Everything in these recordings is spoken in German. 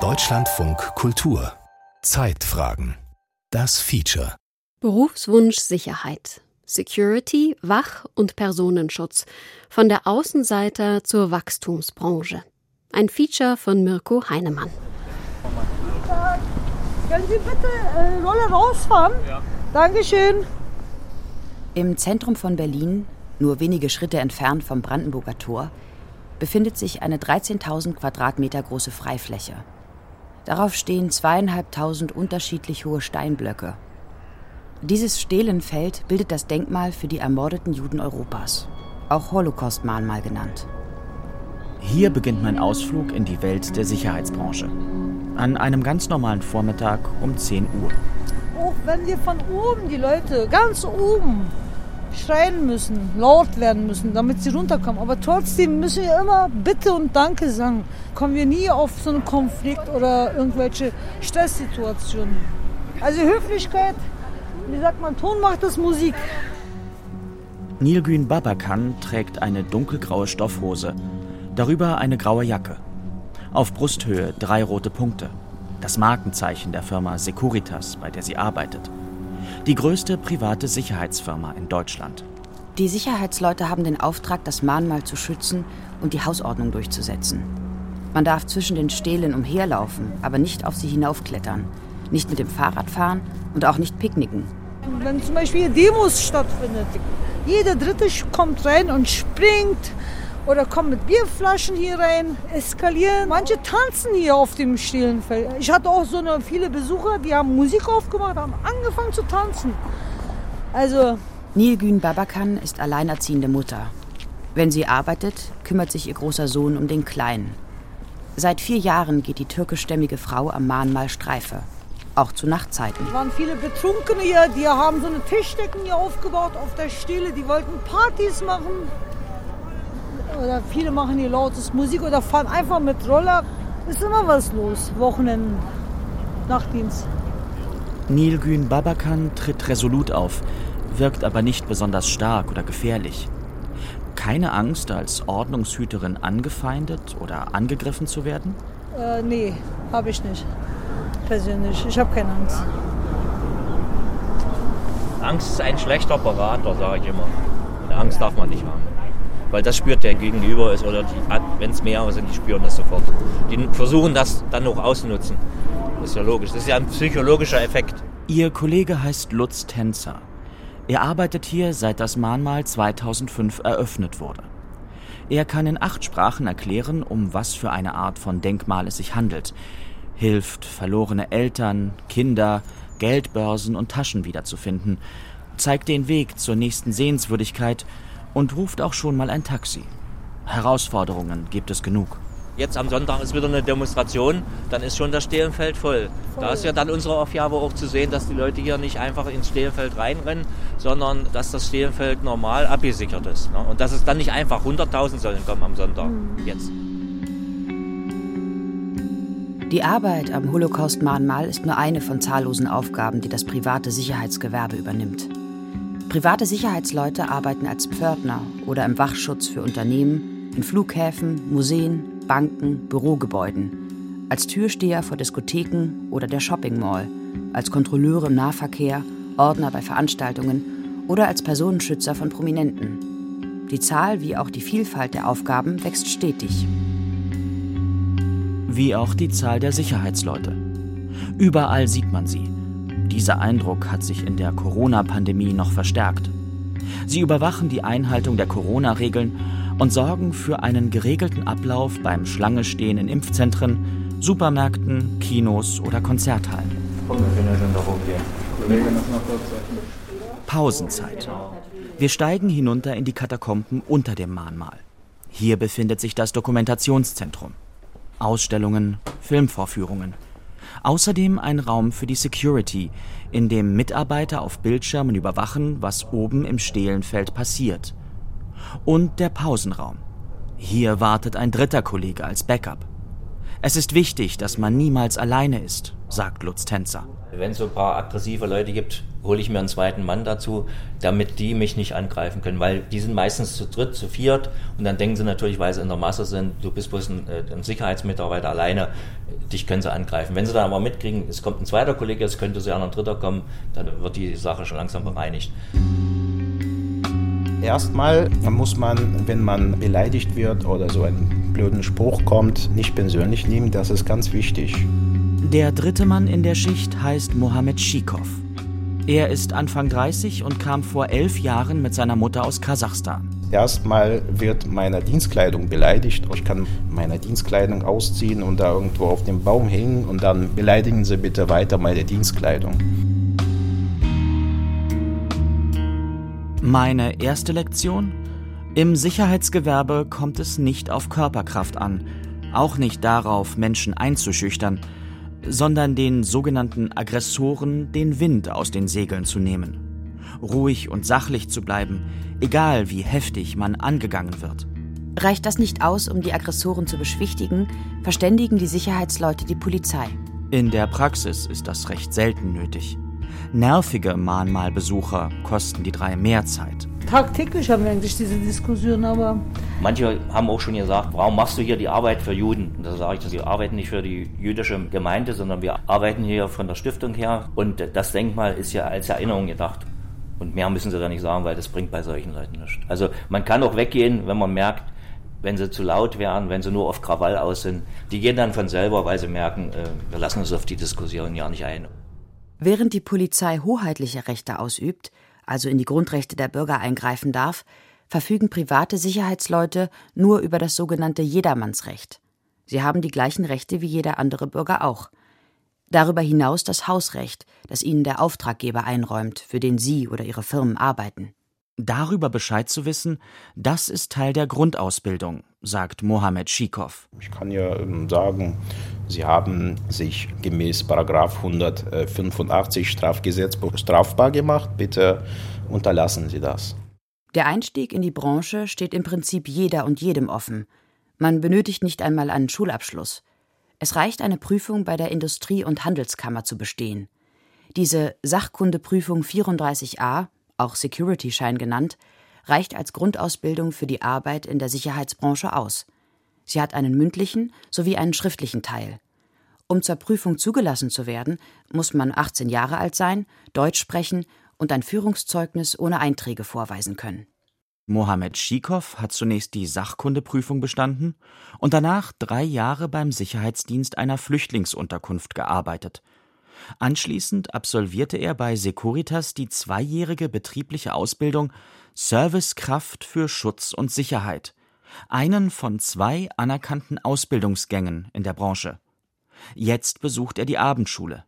Deutschlandfunk Kultur Zeitfragen Das Feature Berufswunsch Sicherheit Security, Wach- und Personenschutz von der Außenseiter zur Wachstumsbranche. Ein Feature von Mirko Heinemann. Können Sie bitte äh, Rolle rausfahren? Ja. Dankeschön. Im Zentrum von Berlin, nur wenige Schritte entfernt vom Brandenburger Tor, befindet sich eine 13.000 Quadratmeter große Freifläche. Darauf stehen zweieinhalbtausend unterschiedlich hohe Steinblöcke. Dieses Stehlenfeld bildet das Denkmal für die ermordeten Juden Europas, auch Holocaust-Mahnmal genannt. Hier beginnt mein Ausflug in die Welt der Sicherheitsbranche. An einem ganz normalen Vormittag um 10 Uhr. Auch wenn wir von oben die Leute ganz oben schreien müssen, laut werden müssen, damit sie runterkommen. Aber trotzdem müssen wir immer Bitte und Danke sagen. Kommen wir nie auf so einen Konflikt oder irgendwelche Stresssituationen. Also Höflichkeit, wie sagt man, Ton macht das Musik. Nilgün Babakan trägt eine dunkelgraue Stoffhose, darüber eine graue Jacke. Auf Brusthöhe drei rote Punkte. Das Markenzeichen der Firma Securitas, bei der sie arbeitet. Die größte private Sicherheitsfirma in Deutschland. Die Sicherheitsleute haben den Auftrag, das Mahnmal zu schützen und die Hausordnung durchzusetzen. Man darf zwischen den Stelen umherlaufen, aber nicht auf sie hinaufklettern, nicht mit dem Fahrrad fahren und auch nicht picknicken. Wenn zum Beispiel Demos stattfindet, jeder Dritte kommt rein und springt oder kommen mit Bierflaschen hier rein, eskalieren. Manche tanzen hier auf dem Stehlenfeld. Ich hatte auch so eine, viele Besucher, die haben Musik aufgemacht, haben angefangen zu tanzen. Also. Nilgün Babakan ist alleinerziehende Mutter. Wenn sie arbeitet, kümmert sich ihr großer Sohn um den Kleinen. Seit vier Jahren geht die türkischstämmige Frau am Mahnmal Streife. Auch zu Nachtzeiten. Es waren viele Betrunkene hier, die haben so eine Tischdecken hier aufgebaut auf der Stele, die wollten Partys machen oder viele machen hier lautes Musik oder fahren einfach mit Roller. Ist immer was los, Wochenenden, Nachtdienst. Nilgün Babakan tritt resolut auf, wirkt aber nicht besonders stark oder gefährlich. Keine Angst, als Ordnungshüterin angefeindet oder angegriffen zu werden? Äh, nee, habe ich nicht. Persönlich. Ich habe keine Angst. Angst ist ein schlechter Berater, sage ich immer. Angst darf man nicht haben weil das spürt der Gegenüber ist oder wenn es mehrere sind, die spüren das sofort. Die versuchen das dann auch auszunutzen. Das ist ja logisch. Das ist ja ein psychologischer Effekt. Ihr Kollege heißt Lutz Tänzer. Er arbeitet hier, seit das Mahnmal 2005 eröffnet wurde. Er kann in acht Sprachen erklären, um was für eine Art von Denkmal es sich handelt, hilft, verlorene Eltern, Kinder, Geldbörsen und Taschen wiederzufinden, zeigt den Weg zur nächsten Sehenswürdigkeit und ruft auch schon mal ein Taxi. Herausforderungen gibt es genug. Jetzt am Sonntag ist wieder eine Demonstration, dann ist schon das Stehlenfeld voll. voll. Da ist ja dann unsere Aufgabe auch zu sehen, dass die Leute hier nicht einfach ins Stehlenfeld reinrennen, sondern dass das Stehlenfeld normal abgesichert ist. Ne? Und dass es dann nicht einfach 100.000 sollen kommen am Sonntag. Mhm. Jetzt. Die Arbeit am Holocaust-Mahnmal ist nur eine von zahllosen Aufgaben, die das private Sicherheitsgewerbe übernimmt. Private Sicherheitsleute arbeiten als Pförtner oder im Wachschutz für Unternehmen, in Flughäfen, Museen, Banken, Bürogebäuden, als Türsteher vor Diskotheken oder der Shopping Mall, als Kontrolleure im Nahverkehr, Ordner bei Veranstaltungen oder als Personenschützer von Prominenten. Die Zahl wie auch die Vielfalt der Aufgaben wächst stetig. Wie auch die Zahl der Sicherheitsleute. Überall sieht man sie dieser Eindruck hat sich in der Corona-Pandemie noch verstärkt. Sie überwachen die Einhaltung der Corona-Regeln und sorgen für einen geregelten Ablauf beim Schlangestehen in Impfzentren, Supermärkten, Kinos oder Konzerthallen. Pausenzeit. Wir steigen hinunter in die Katakomben unter dem Mahnmal. Hier befindet sich das Dokumentationszentrum. Ausstellungen, Filmvorführungen, Außerdem ein Raum für die Security, in dem Mitarbeiter auf Bildschirmen überwachen, was oben im Stehlenfeld passiert. Und der Pausenraum. Hier wartet ein dritter Kollege als Backup. Es ist wichtig, dass man niemals alleine ist, sagt Lutz Tänzer. Wenn es so ein paar aggressive Leute gibt, hole ich mir einen zweiten Mann dazu, damit die mich nicht angreifen können, weil die sind meistens zu dritt, zu viert und dann denken sie natürlich, weil sie in der Masse sind, du bist bloß ein, äh, ein Sicherheitsmitarbeiter alleine, dich können sie angreifen. Wenn sie dann aber mitkriegen, es kommt ein zweiter Kollege, es könnte sogar noch ein dritter kommen, dann wird die Sache schon langsam bereinigt. Erstmal muss man, wenn man beleidigt wird oder so einen blöden Spruch kommt, nicht persönlich nehmen, das ist ganz wichtig. Der dritte Mann in der Schicht heißt Mohammed Shikov. Er ist Anfang 30 und kam vor elf Jahren mit seiner Mutter aus Kasachstan. Erstmal wird meine Dienstkleidung beleidigt. Ich kann meine Dienstkleidung ausziehen und da irgendwo auf dem Baum hängen und dann beleidigen Sie bitte weiter meine Dienstkleidung. Meine erste Lektion? Im Sicherheitsgewerbe kommt es nicht auf Körperkraft an, auch nicht darauf, Menschen einzuschüchtern, sondern den sogenannten Aggressoren den Wind aus den Segeln zu nehmen. Ruhig und sachlich zu bleiben, egal wie heftig man angegangen wird. Reicht das nicht aus, um die Aggressoren zu beschwichtigen, verständigen die Sicherheitsleute die Polizei. In der Praxis ist das recht selten nötig. Nervige Mahnmalbesucher kosten die drei mehr Zeit. Tagtäglich haben wir eigentlich diese Diskussion, aber. Manche haben auch schon gesagt, warum machst du hier die Arbeit für Juden? Und da sage ich, wir arbeiten nicht für die jüdische Gemeinde, sondern wir arbeiten hier von der Stiftung her. Und das Denkmal ist ja als Erinnerung gedacht. Und mehr müssen sie da nicht sagen, weil das bringt bei solchen Leuten nichts. Also man kann auch weggehen, wenn man merkt, wenn sie zu laut wären, wenn sie nur auf Krawall aus sind. Die gehen dann von selber, weil sie merken, äh, wir lassen uns auf die Diskussion ja nicht ein. Während die Polizei hoheitliche Rechte ausübt, also in die Grundrechte der Bürger eingreifen darf, verfügen private Sicherheitsleute nur über das sogenannte Jedermannsrecht. Sie haben die gleichen Rechte wie jeder andere Bürger auch. Darüber hinaus das Hausrecht, das ihnen der Auftraggeber einräumt, für den sie oder ihre Firmen arbeiten. Darüber Bescheid zu wissen, das ist Teil der Grundausbildung, sagt Mohammed Schikow. Ich kann ja ähm, sagen, Sie haben sich gemäß 185 Strafgesetzbuch strafbar gemacht. Bitte unterlassen Sie das. Der Einstieg in die Branche steht im Prinzip jeder und jedem offen. Man benötigt nicht einmal einen Schulabschluss. Es reicht eine Prüfung bei der Industrie- und Handelskammer zu bestehen. Diese Sachkundeprüfung 34a auch Security-Schein genannt, reicht als Grundausbildung für die Arbeit in der Sicherheitsbranche aus. Sie hat einen mündlichen sowie einen schriftlichen Teil. Um zur Prüfung zugelassen zu werden, muss man 18 Jahre alt sein, Deutsch sprechen und ein Führungszeugnis ohne Einträge vorweisen können. Mohammed Schikow hat zunächst die Sachkundeprüfung bestanden und danach drei Jahre beim Sicherheitsdienst einer Flüchtlingsunterkunft gearbeitet Anschließend absolvierte er bei Securitas die zweijährige betriebliche Ausbildung Servicekraft für Schutz und Sicherheit, einen von zwei anerkannten Ausbildungsgängen in der Branche. Jetzt besucht er die Abendschule.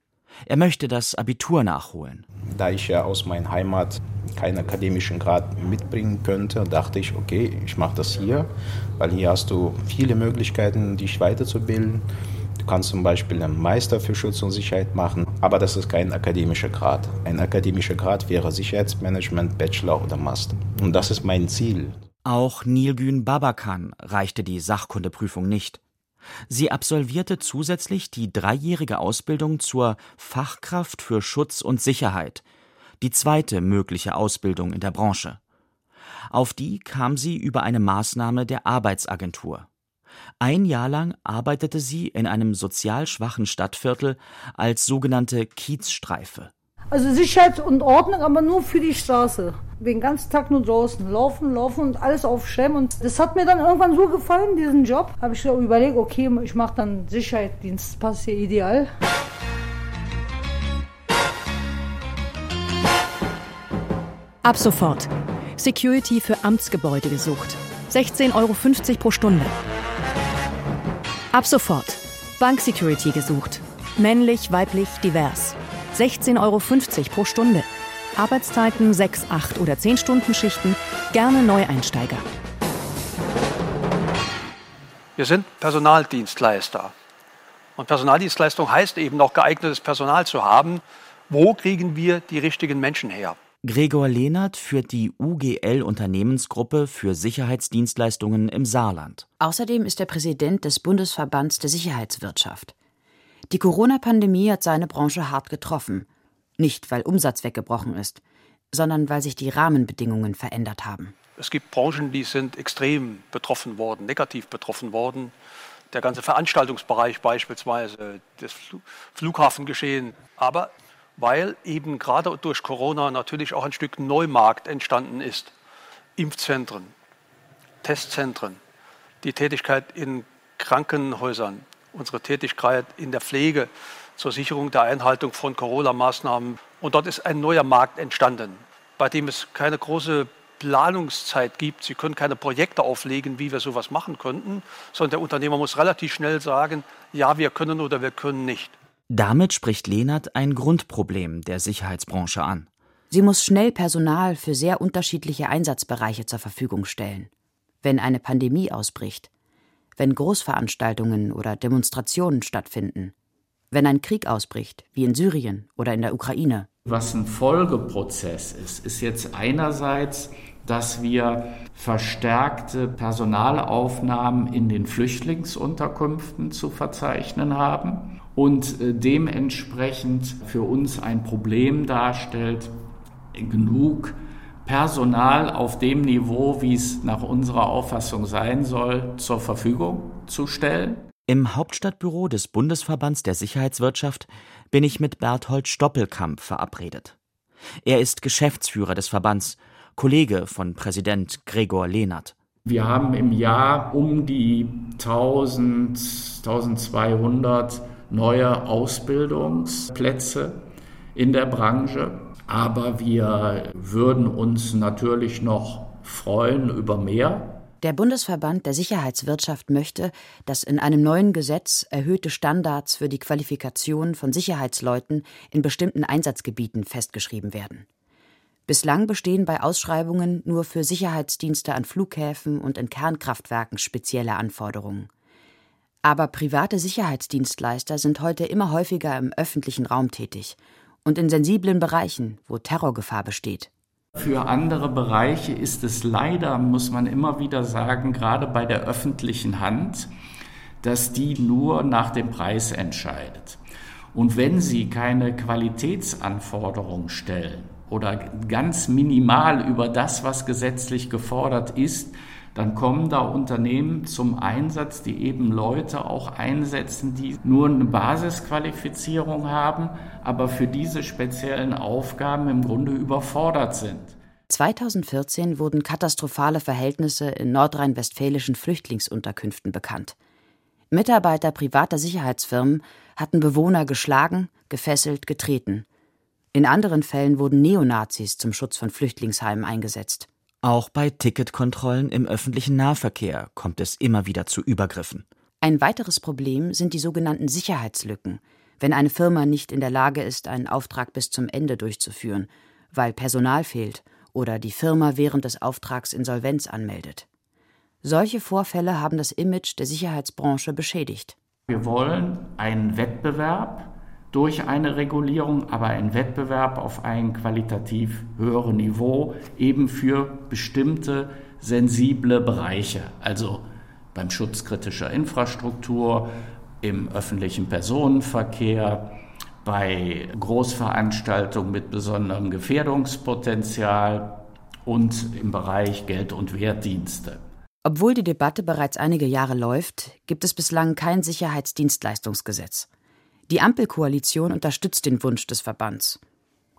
Er möchte das Abitur nachholen. Da ich ja aus meiner Heimat keinen akademischen Grad mitbringen könnte, dachte ich, okay, ich mache das hier, weil hier hast du viele Möglichkeiten, dich weiterzubilden. Du kannst zum Beispiel einen Meister für Schutz und Sicherheit machen, aber das ist kein akademischer Grad. Ein akademischer Grad wäre Sicherheitsmanagement, Bachelor oder Master. Und das ist mein Ziel. Auch Nilgün Babakan reichte die Sachkundeprüfung nicht. Sie absolvierte zusätzlich die dreijährige Ausbildung zur Fachkraft für Schutz und Sicherheit, die zweite mögliche Ausbildung in der Branche. Auf die kam sie über eine Maßnahme der Arbeitsagentur. Ein Jahr lang arbeitete sie in einem sozial schwachen Stadtviertel als sogenannte Kiezstreife. Also Sicherheit und Ordnung, aber nur für die Straße. Den ganzen Tag nur draußen laufen, laufen und alles aufschreiben. Und das hat mir dann irgendwann so gefallen, diesen Job. Habe ich überlegt, okay, ich mache dann Sicherheitsdienst, passt hier ideal. Ab sofort. Security für Amtsgebäude gesucht. 16,50 Euro pro Stunde. Ab sofort. Banksecurity gesucht. Männlich, weiblich, divers. 16,50 Euro pro Stunde. Arbeitszeiten 6, 8 oder 10 Stunden Schichten. Gerne Neueinsteiger. Wir sind Personaldienstleister. Und Personaldienstleistung heißt eben noch geeignetes Personal zu haben. Wo kriegen wir die richtigen Menschen her? Gregor Lehnert führt die UGL Unternehmensgruppe für Sicherheitsdienstleistungen im Saarland. Außerdem ist er Präsident des Bundesverbands der Sicherheitswirtschaft. Die Corona-Pandemie hat seine Branche hart getroffen. Nicht, weil Umsatz weggebrochen ist, sondern weil sich die Rahmenbedingungen verändert haben. Es gibt Branchen, die sind extrem betroffen worden, negativ betroffen worden. Der ganze Veranstaltungsbereich beispielsweise, das Flughafengeschehen. Aber weil eben gerade durch Corona natürlich auch ein Stück Neumarkt entstanden ist. Impfzentren, Testzentren, die Tätigkeit in Krankenhäusern, unsere Tätigkeit in der Pflege zur Sicherung der Einhaltung von Corona-Maßnahmen. Und dort ist ein neuer Markt entstanden, bei dem es keine große Planungszeit gibt. Sie können keine Projekte auflegen, wie wir sowas machen könnten, sondern der Unternehmer muss relativ schnell sagen, ja, wir können oder wir können nicht. Damit spricht Lehnert ein Grundproblem der Sicherheitsbranche an. Sie muss schnell Personal für sehr unterschiedliche Einsatzbereiche zur Verfügung stellen. Wenn eine Pandemie ausbricht, wenn Großveranstaltungen oder Demonstrationen stattfinden, wenn ein Krieg ausbricht, wie in Syrien oder in der Ukraine. Was ein Folgeprozess ist, ist jetzt einerseits, dass wir verstärkte Personalaufnahmen in den Flüchtlingsunterkünften zu verzeichnen haben und äh, dementsprechend für uns ein Problem darstellt, genug Personal auf dem Niveau, wie es nach unserer Auffassung sein soll, zur Verfügung zu stellen. Im Hauptstadtbüro des Bundesverbands der Sicherheitswirtschaft bin ich mit Berthold Stoppelkamp verabredet. Er ist Geschäftsführer des Verbands, Kollege von Präsident Gregor Lehnert. Wir haben im Jahr um die 1000, 1200 neue Ausbildungsplätze in der Branche. Aber wir würden uns natürlich noch freuen über mehr. Der Bundesverband der Sicherheitswirtschaft möchte, dass in einem neuen Gesetz erhöhte Standards für die Qualifikation von Sicherheitsleuten in bestimmten Einsatzgebieten festgeschrieben werden. Bislang bestehen bei Ausschreibungen nur für Sicherheitsdienste an Flughäfen und in Kernkraftwerken spezielle Anforderungen. Aber private Sicherheitsdienstleister sind heute immer häufiger im öffentlichen Raum tätig und in sensiblen Bereichen, wo Terrorgefahr besteht. Für andere Bereiche ist es leider, muss man immer wieder sagen, gerade bei der öffentlichen Hand, dass die nur nach dem Preis entscheidet. Und wenn sie keine Qualitätsanforderungen stellen oder ganz minimal über das, was gesetzlich gefordert ist, dann kommen da Unternehmen zum Einsatz, die eben Leute auch einsetzen, die nur eine Basisqualifizierung haben, aber für diese speziellen Aufgaben im Grunde überfordert sind. 2014 wurden katastrophale Verhältnisse in nordrhein-westfälischen Flüchtlingsunterkünften bekannt. Mitarbeiter privater Sicherheitsfirmen hatten Bewohner geschlagen, gefesselt, getreten. In anderen Fällen wurden Neonazis zum Schutz von Flüchtlingsheimen eingesetzt. Auch bei Ticketkontrollen im öffentlichen Nahverkehr kommt es immer wieder zu Übergriffen. Ein weiteres Problem sind die sogenannten Sicherheitslücken, wenn eine Firma nicht in der Lage ist, einen Auftrag bis zum Ende durchzuführen, weil Personal fehlt oder die Firma während des Auftrags Insolvenz anmeldet. Solche Vorfälle haben das Image der Sicherheitsbranche beschädigt. Wir wollen einen Wettbewerb durch eine Regulierung, aber ein Wettbewerb auf ein qualitativ höheres Niveau, eben für bestimmte sensible Bereiche, also beim Schutz kritischer Infrastruktur, im öffentlichen Personenverkehr, bei Großveranstaltungen mit besonderem Gefährdungspotenzial und im Bereich Geld- und Wertdienste. Obwohl die Debatte bereits einige Jahre läuft, gibt es bislang kein Sicherheitsdienstleistungsgesetz. Die Ampelkoalition unterstützt den Wunsch des Verbands,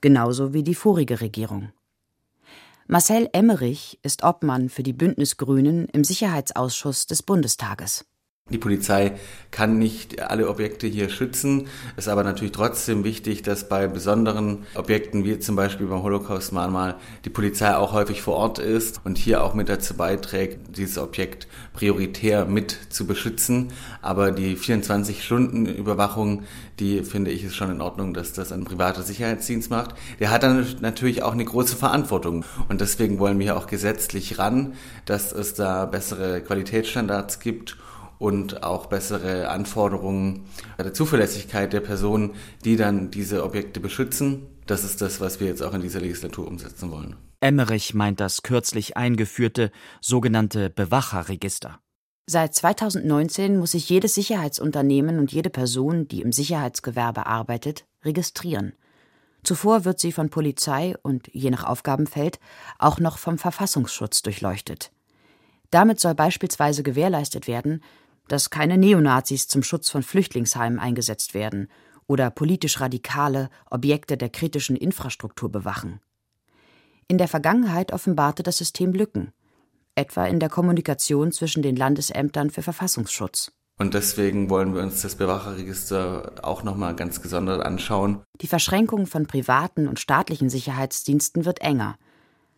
genauso wie die vorige Regierung. Marcel Emmerich ist Obmann für die Bündnisgrünen im Sicherheitsausschuss des Bundestages. Die Polizei kann nicht alle Objekte hier schützen. Es ist aber natürlich trotzdem wichtig, dass bei besonderen Objekten, wie zum Beispiel beim Holocaust-Mahnmal, die Polizei auch häufig vor Ort ist und hier auch mit dazu beiträgt, dieses Objekt prioritär mit zu beschützen. Aber die 24-Stunden-Überwachung, die finde ich ist schon in Ordnung, dass das ein privater Sicherheitsdienst macht. Der hat dann natürlich auch eine große Verantwortung. Und deswegen wollen wir auch gesetzlich ran, dass es da bessere Qualitätsstandards gibt und auch bessere Anforderungen bei der Zuverlässigkeit der Personen, die dann diese Objekte beschützen. Das ist das, was wir jetzt auch in dieser Legislatur umsetzen wollen. Emmerich meint das kürzlich eingeführte sogenannte Bewacherregister. Seit 2019 muss sich jedes Sicherheitsunternehmen und jede Person, die im Sicherheitsgewerbe arbeitet, registrieren. Zuvor wird sie von Polizei und je nach Aufgabenfeld auch noch vom Verfassungsschutz durchleuchtet. Damit soll beispielsweise gewährleistet werden, dass keine Neonazis zum Schutz von Flüchtlingsheimen eingesetzt werden oder politisch Radikale Objekte der kritischen Infrastruktur bewachen. In der Vergangenheit offenbarte das System Lücken etwa in der Kommunikation zwischen den Landesämtern für Verfassungsschutz. Und deswegen wollen wir uns das Bewacherregister auch nochmal ganz gesondert anschauen. Die Verschränkung von privaten und staatlichen Sicherheitsdiensten wird enger.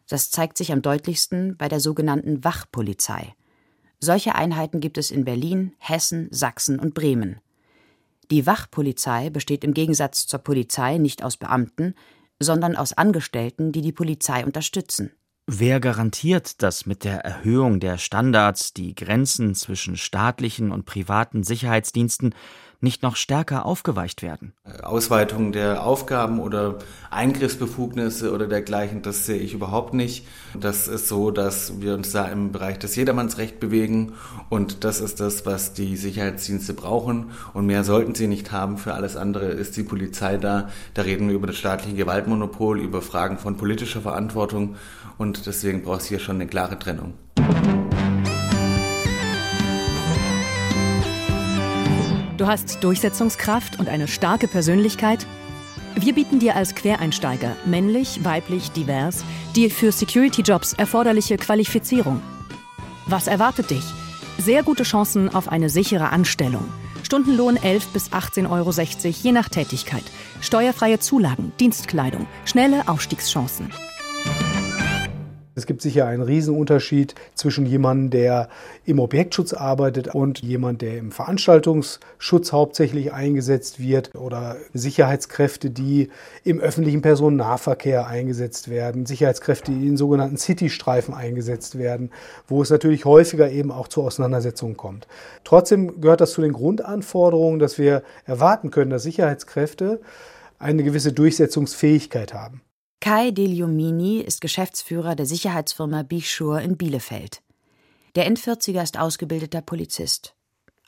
Das zeigt sich am deutlichsten bei der sogenannten Wachpolizei. Solche Einheiten gibt es in Berlin, Hessen, Sachsen und Bremen. Die Wachpolizei besteht im Gegensatz zur Polizei nicht aus Beamten, sondern aus Angestellten, die die Polizei unterstützen. Wer garantiert, dass mit der Erhöhung der Standards die Grenzen zwischen staatlichen und privaten Sicherheitsdiensten nicht noch stärker aufgeweicht werden? Ausweitung der Aufgaben oder Eingriffsbefugnisse oder dergleichen, das sehe ich überhaupt nicht. Das ist so, dass wir uns da im Bereich des Jedermannsrecht bewegen und das ist das, was die Sicherheitsdienste brauchen und mehr sollten sie nicht haben. Für alles andere ist die Polizei da. Da reden wir über das staatliche Gewaltmonopol, über Fragen von politischer Verantwortung und deswegen braucht es hier schon eine klare Trennung. Du hast Durchsetzungskraft und eine starke Persönlichkeit. Wir bieten dir als Quereinsteiger, männlich, weiblich, divers, die für Security-Jobs erforderliche Qualifizierung. Was erwartet dich? Sehr gute Chancen auf eine sichere Anstellung. Stundenlohn 11 bis 18,60 Euro je nach Tätigkeit. Steuerfreie Zulagen, Dienstkleidung, schnelle Aufstiegschancen. Es gibt sicher einen Riesenunterschied zwischen jemandem, der im Objektschutz arbeitet und jemand, der im Veranstaltungsschutz hauptsächlich eingesetzt wird oder Sicherheitskräfte, die im öffentlichen Personennahverkehr eingesetzt werden, Sicherheitskräfte, die in sogenannten Citystreifen eingesetzt werden, wo es natürlich häufiger eben auch zu Auseinandersetzungen kommt. Trotzdem gehört das zu den Grundanforderungen, dass wir erwarten können, dass Sicherheitskräfte eine gewisse Durchsetzungsfähigkeit haben. Kai Deliomini ist Geschäftsführer der Sicherheitsfirma Bichur in Bielefeld. Der Endvierziger ist ausgebildeter Polizist,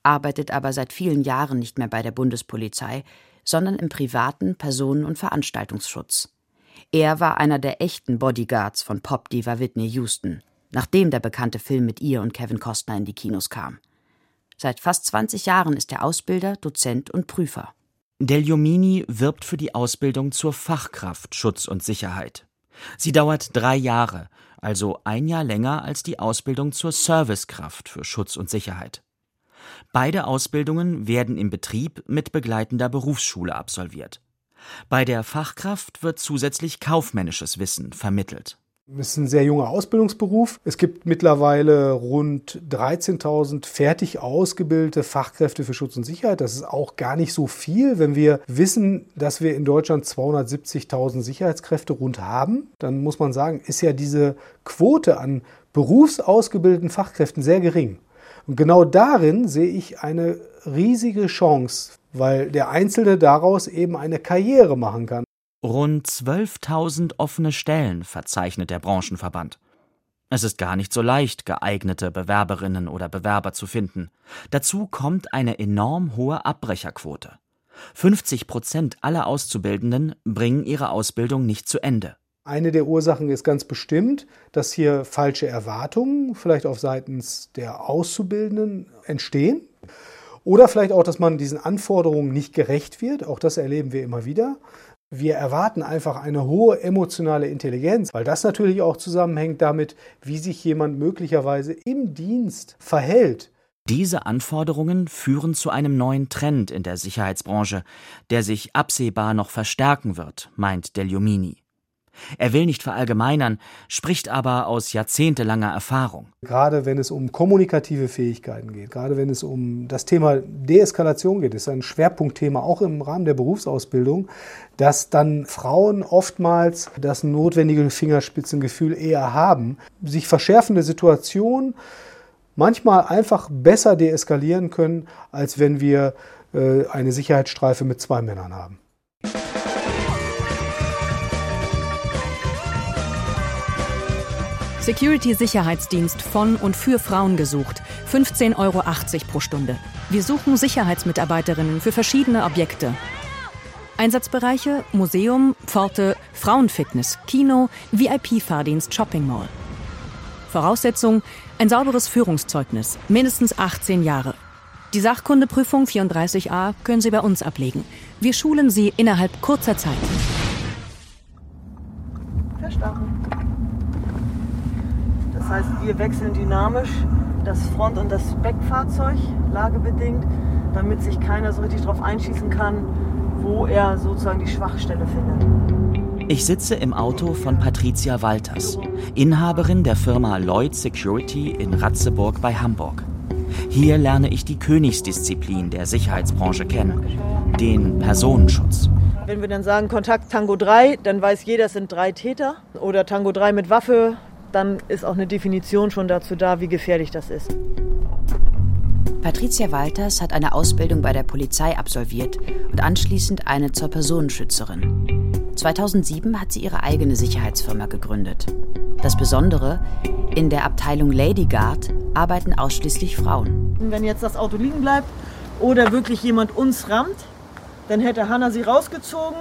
arbeitet aber seit vielen Jahren nicht mehr bei der Bundespolizei, sondern im privaten Personen- und Veranstaltungsschutz. Er war einer der echten Bodyguards von Popdiva Whitney Houston, nachdem der bekannte Film mit ihr und Kevin Costner in die Kinos kam. Seit fast 20 Jahren ist er Ausbilder, Dozent und Prüfer. Deljomini wirbt für die Ausbildung zur Fachkraft Schutz und Sicherheit. Sie dauert drei Jahre, also ein Jahr länger als die Ausbildung zur Servicekraft für Schutz und Sicherheit. Beide Ausbildungen werden im Betrieb mit begleitender Berufsschule absolviert. Bei der Fachkraft wird zusätzlich kaufmännisches Wissen vermittelt. Es ist ein sehr junger Ausbildungsberuf. Es gibt mittlerweile rund 13.000 fertig ausgebildete Fachkräfte für Schutz und Sicherheit. Das ist auch gar nicht so viel. Wenn wir wissen, dass wir in Deutschland 270.000 Sicherheitskräfte rund haben, dann muss man sagen, ist ja diese Quote an berufsausgebildeten Fachkräften sehr gering. Und genau darin sehe ich eine riesige Chance, weil der Einzelne daraus eben eine Karriere machen kann. Rund 12.000 offene Stellen verzeichnet der Branchenverband. Es ist gar nicht so leicht, geeignete Bewerberinnen oder Bewerber zu finden. Dazu kommt eine enorm hohe Abbrecherquote. 50 Prozent aller Auszubildenden bringen ihre Ausbildung nicht zu Ende. Eine der Ursachen ist ganz bestimmt, dass hier falsche Erwartungen vielleicht auf seitens der Auszubildenden entstehen. Oder vielleicht auch, dass man diesen Anforderungen nicht gerecht wird. Auch das erleben wir immer wieder. Wir erwarten einfach eine hohe emotionale Intelligenz, weil das natürlich auch zusammenhängt damit, wie sich jemand möglicherweise im Dienst verhält. Diese Anforderungen führen zu einem neuen Trend in der Sicherheitsbranche, der sich absehbar noch verstärken wird, meint Deljomini. Er will nicht verallgemeinern, spricht aber aus jahrzehntelanger Erfahrung. Gerade wenn es um kommunikative Fähigkeiten geht, gerade wenn es um das Thema Deeskalation geht, ist ein Schwerpunktthema auch im Rahmen der Berufsausbildung, dass dann Frauen oftmals das notwendige Fingerspitzengefühl eher haben, sich verschärfende Situationen manchmal einfach besser deeskalieren können, als wenn wir äh, eine Sicherheitsstreife mit zwei Männern haben. Security-Sicherheitsdienst von und für Frauen gesucht. 15,80 Euro pro Stunde. Wir suchen Sicherheitsmitarbeiterinnen für verschiedene Objekte. Einsatzbereiche Museum, Pforte, Frauenfitness, Kino, VIP-Fahrdienst, Shopping Mall. Voraussetzung ein sauberes Führungszeugnis, mindestens 18 Jahre. Die Sachkundeprüfung 34a können Sie bei uns ablegen. Wir schulen Sie innerhalb kurzer Zeit. Verstanden. Das heißt, wir wechseln dynamisch das Front- und das Backfahrzeug, lagebedingt, damit sich keiner so richtig darauf einschießen kann, wo er sozusagen die Schwachstelle findet. Ich sitze im Auto von Patricia Walters, Inhaberin der Firma Lloyd Security in Ratzeburg bei Hamburg. Hier lerne ich die Königsdisziplin der Sicherheitsbranche kennen, den Personenschutz. Wenn wir dann sagen Kontakt Tango 3, dann weiß jeder, es sind drei Täter. Oder Tango 3 mit Waffe, dann ist auch eine Definition schon dazu da, wie gefährlich das ist. Patricia Walters hat eine Ausbildung bei der Polizei absolviert und anschließend eine zur Personenschützerin. 2007 hat sie ihre eigene Sicherheitsfirma gegründet. Das Besondere, in der Abteilung Lady Guard arbeiten ausschließlich Frauen. Wenn jetzt das Auto liegen bleibt oder wirklich jemand uns rammt, dann hätte Hanna sie rausgezogen,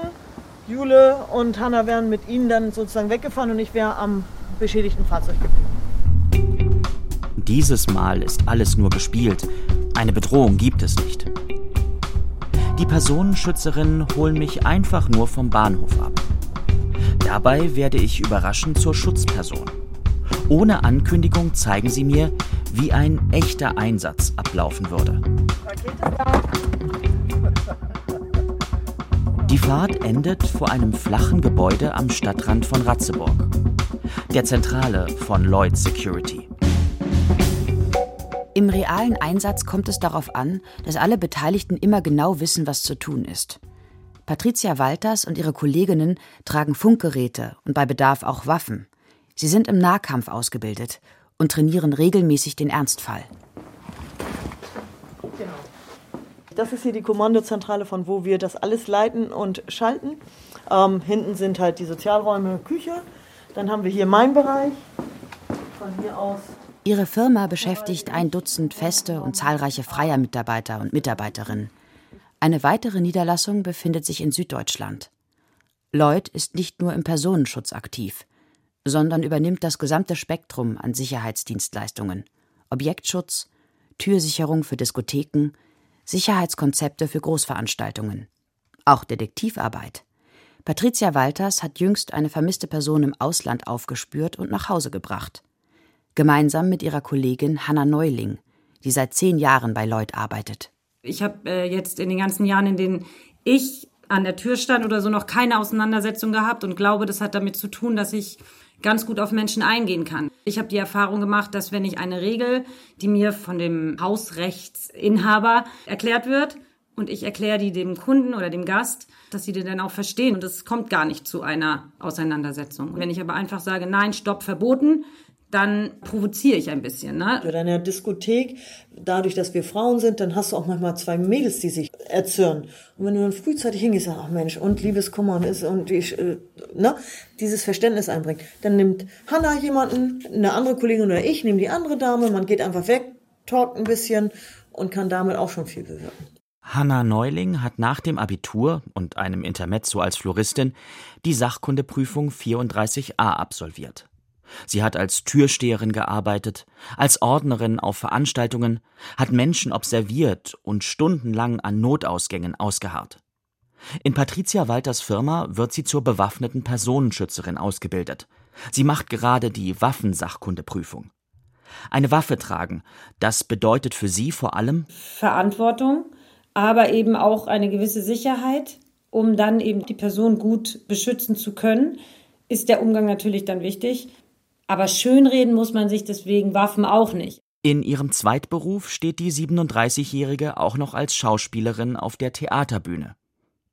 Jule und Hanna wären mit ihnen dann sozusagen weggefahren und ich wäre am beschädigten Fahrzeug geblieben. Dieses Mal ist alles nur gespielt. Eine Bedrohung gibt es nicht. Die Personenschützerinnen holen mich einfach nur vom Bahnhof ab. Dabei werde ich überraschend zur Schutzperson. Ohne Ankündigung zeigen sie mir, wie ein echter Einsatz ablaufen würde. Die Fahrt endet vor einem flachen Gebäude am Stadtrand von Ratzeburg, der Zentrale von Lloyd Security. Im realen Einsatz kommt es darauf an, dass alle Beteiligten immer genau wissen, was zu tun ist. Patricia Walters und ihre Kolleginnen tragen Funkgeräte und bei Bedarf auch Waffen. Sie sind im Nahkampf ausgebildet und trainieren regelmäßig den Ernstfall. Genau. Das ist hier die Kommandozentrale, von wo wir das alles leiten und schalten. Ähm, hinten sind halt die Sozialräume, Küche. Dann haben wir hier meinen Bereich. Von hier aus Ihre Firma beschäftigt ein Dutzend feste und zahlreiche freier Mitarbeiter und Mitarbeiterinnen. Eine weitere Niederlassung befindet sich in Süddeutschland. Lloyd ist nicht nur im Personenschutz aktiv, sondern übernimmt das gesamte Spektrum an Sicherheitsdienstleistungen. Objektschutz, Türsicherung für Diskotheken, Sicherheitskonzepte für Großveranstaltungen. Auch Detektivarbeit. Patricia Walters hat jüngst eine vermisste Person im Ausland aufgespürt und nach Hause gebracht gemeinsam mit ihrer Kollegin Hanna Neuling, die seit zehn Jahren bei Lloyd arbeitet. Ich habe äh, jetzt in den ganzen Jahren, in denen ich an der Tür stand oder so, noch keine Auseinandersetzung gehabt und glaube, das hat damit zu tun, dass ich ganz gut auf Menschen eingehen kann. Ich habe die Erfahrung gemacht, dass wenn ich eine Regel, die mir von dem Hausrechtsinhaber erklärt wird, und ich erkläre die dem Kunden oder dem Gast, dass sie die dann auch verstehen. Und es kommt gar nicht zu einer Auseinandersetzung. Wenn ich aber einfach sage, nein, stopp, verboten, dann provoziere ich ein bisschen. Ne? Oder in der Diskothek, dadurch, dass wir Frauen sind, dann hast du auch manchmal zwei Mädels, die sich erzürnen. Und wenn du dann frühzeitig hingehst, ach Mensch, und Liebeskummer und ist und ich, äh, ne, dieses Verständnis einbringt, dann nimmt Hanna jemanden, eine andere Kollegin oder ich, nehme die andere Dame, man geht einfach weg, talkt ein bisschen und kann damit auch schon viel bewirken. Hanna Neuling hat nach dem Abitur und einem Intermezzo als Floristin die Sachkundeprüfung 34a absolviert. Sie hat als Türsteherin gearbeitet, als Ordnerin auf Veranstaltungen, hat Menschen observiert und stundenlang an Notausgängen ausgeharrt. In Patricia Walters Firma wird sie zur bewaffneten Personenschützerin ausgebildet. Sie macht gerade die Waffensachkundeprüfung. Eine Waffe tragen, das bedeutet für sie vor allem Verantwortung, aber eben auch eine gewisse Sicherheit, um dann eben die Person gut beschützen zu können, ist der Umgang natürlich dann wichtig. Aber schönreden muss man sich deswegen Waffen auch nicht. In ihrem Zweitberuf steht die 37-Jährige auch noch als Schauspielerin auf der Theaterbühne.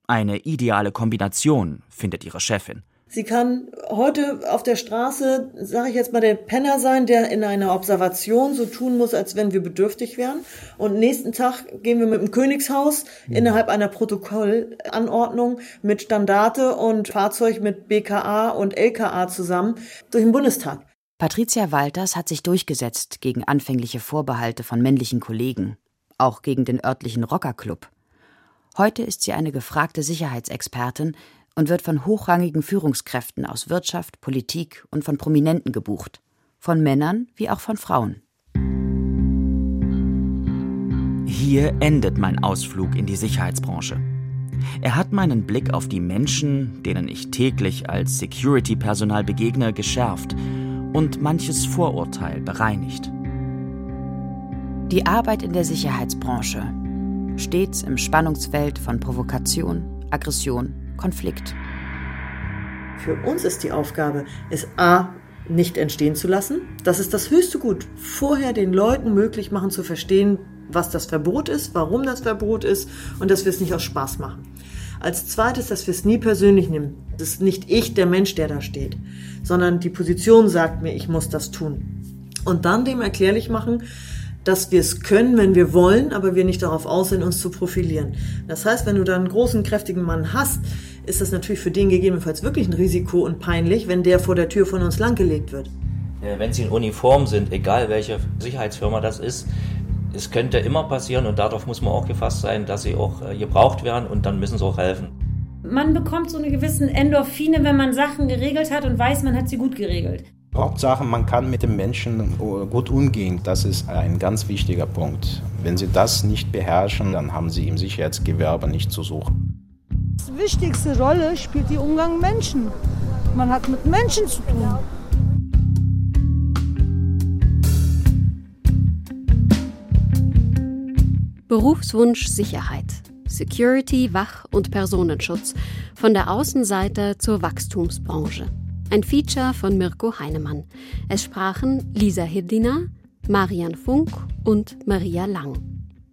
Eine ideale Kombination, findet ihre Chefin. Sie kann heute auf der Straße, sage ich jetzt mal, der Penner sein, der in einer Observation so tun muss, als wenn wir bedürftig wären. Und nächsten Tag gehen wir mit dem Königshaus mhm. innerhalb einer Protokollanordnung mit Standarte und Fahrzeug mit BKA und LKA zusammen durch den Bundestag. Patricia Walters hat sich durchgesetzt gegen anfängliche Vorbehalte von männlichen Kollegen, auch gegen den örtlichen Rockerclub. Heute ist sie eine gefragte Sicherheitsexpertin und wird von hochrangigen Führungskräften aus Wirtschaft, Politik und von Prominenten gebucht, von Männern wie auch von Frauen. Hier endet mein Ausflug in die Sicherheitsbranche. Er hat meinen Blick auf die Menschen, denen ich täglich als Security-Personal begegne, geschärft und manches Vorurteil bereinigt. Die Arbeit in der Sicherheitsbranche. Stets im Spannungsfeld von Provokation, Aggression, Konflikt. Für uns ist die Aufgabe, es A nicht entstehen zu lassen. Das ist das höchste Gut. Vorher den Leuten möglich machen zu verstehen, was das Verbot ist, warum das Verbot ist und dass wir es nicht aus Spaß machen. Als zweites, dass wir es nie persönlich nehmen. Es ist nicht ich, der Mensch, der da steht, sondern die Position sagt mir, ich muss das tun. Und dann dem erklärlich machen, dass wir es können, wenn wir wollen, aber wir nicht darauf aus sind, uns zu profilieren. Das heißt, wenn du da einen großen, kräftigen Mann hast, ist das natürlich für den gegebenenfalls wirklich ein Risiko und peinlich, wenn der vor der Tür von uns langgelegt wird. Wenn sie in Uniform sind, egal welche Sicherheitsfirma das ist, es könnte immer passieren und darauf muss man auch gefasst sein, dass sie auch äh, gebraucht werden und dann müssen sie auch helfen. Man bekommt so eine gewissen Endorphine, wenn man Sachen geregelt hat und weiß, man hat sie gut geregelt. Hauptsache, man kann mit dem Menschen gut umgehen. Das ist ein ganz wichtiger Punkt. Wenn Sie das nicht beherrschen, dann haben Sie im Sicherheitsgewerbe nicht zu suchen. Die wichtigste Rolle spielt die Umgang mit Menschen. Man hat mit Menschen zu tun. Berufswunsch Sicherheit. Security, Wach- und Personenschutz. Von der Außenseite zur Wachstumsbranche. Ein Feature von Mirko Heinemann. Es sprachen Lisa Hirdina, Marian Funk und Maria Lang.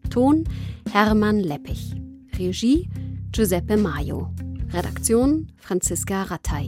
Ton Hermann Leppich. Regie Giuseppe Maio. Redaktion Franziska Rattay.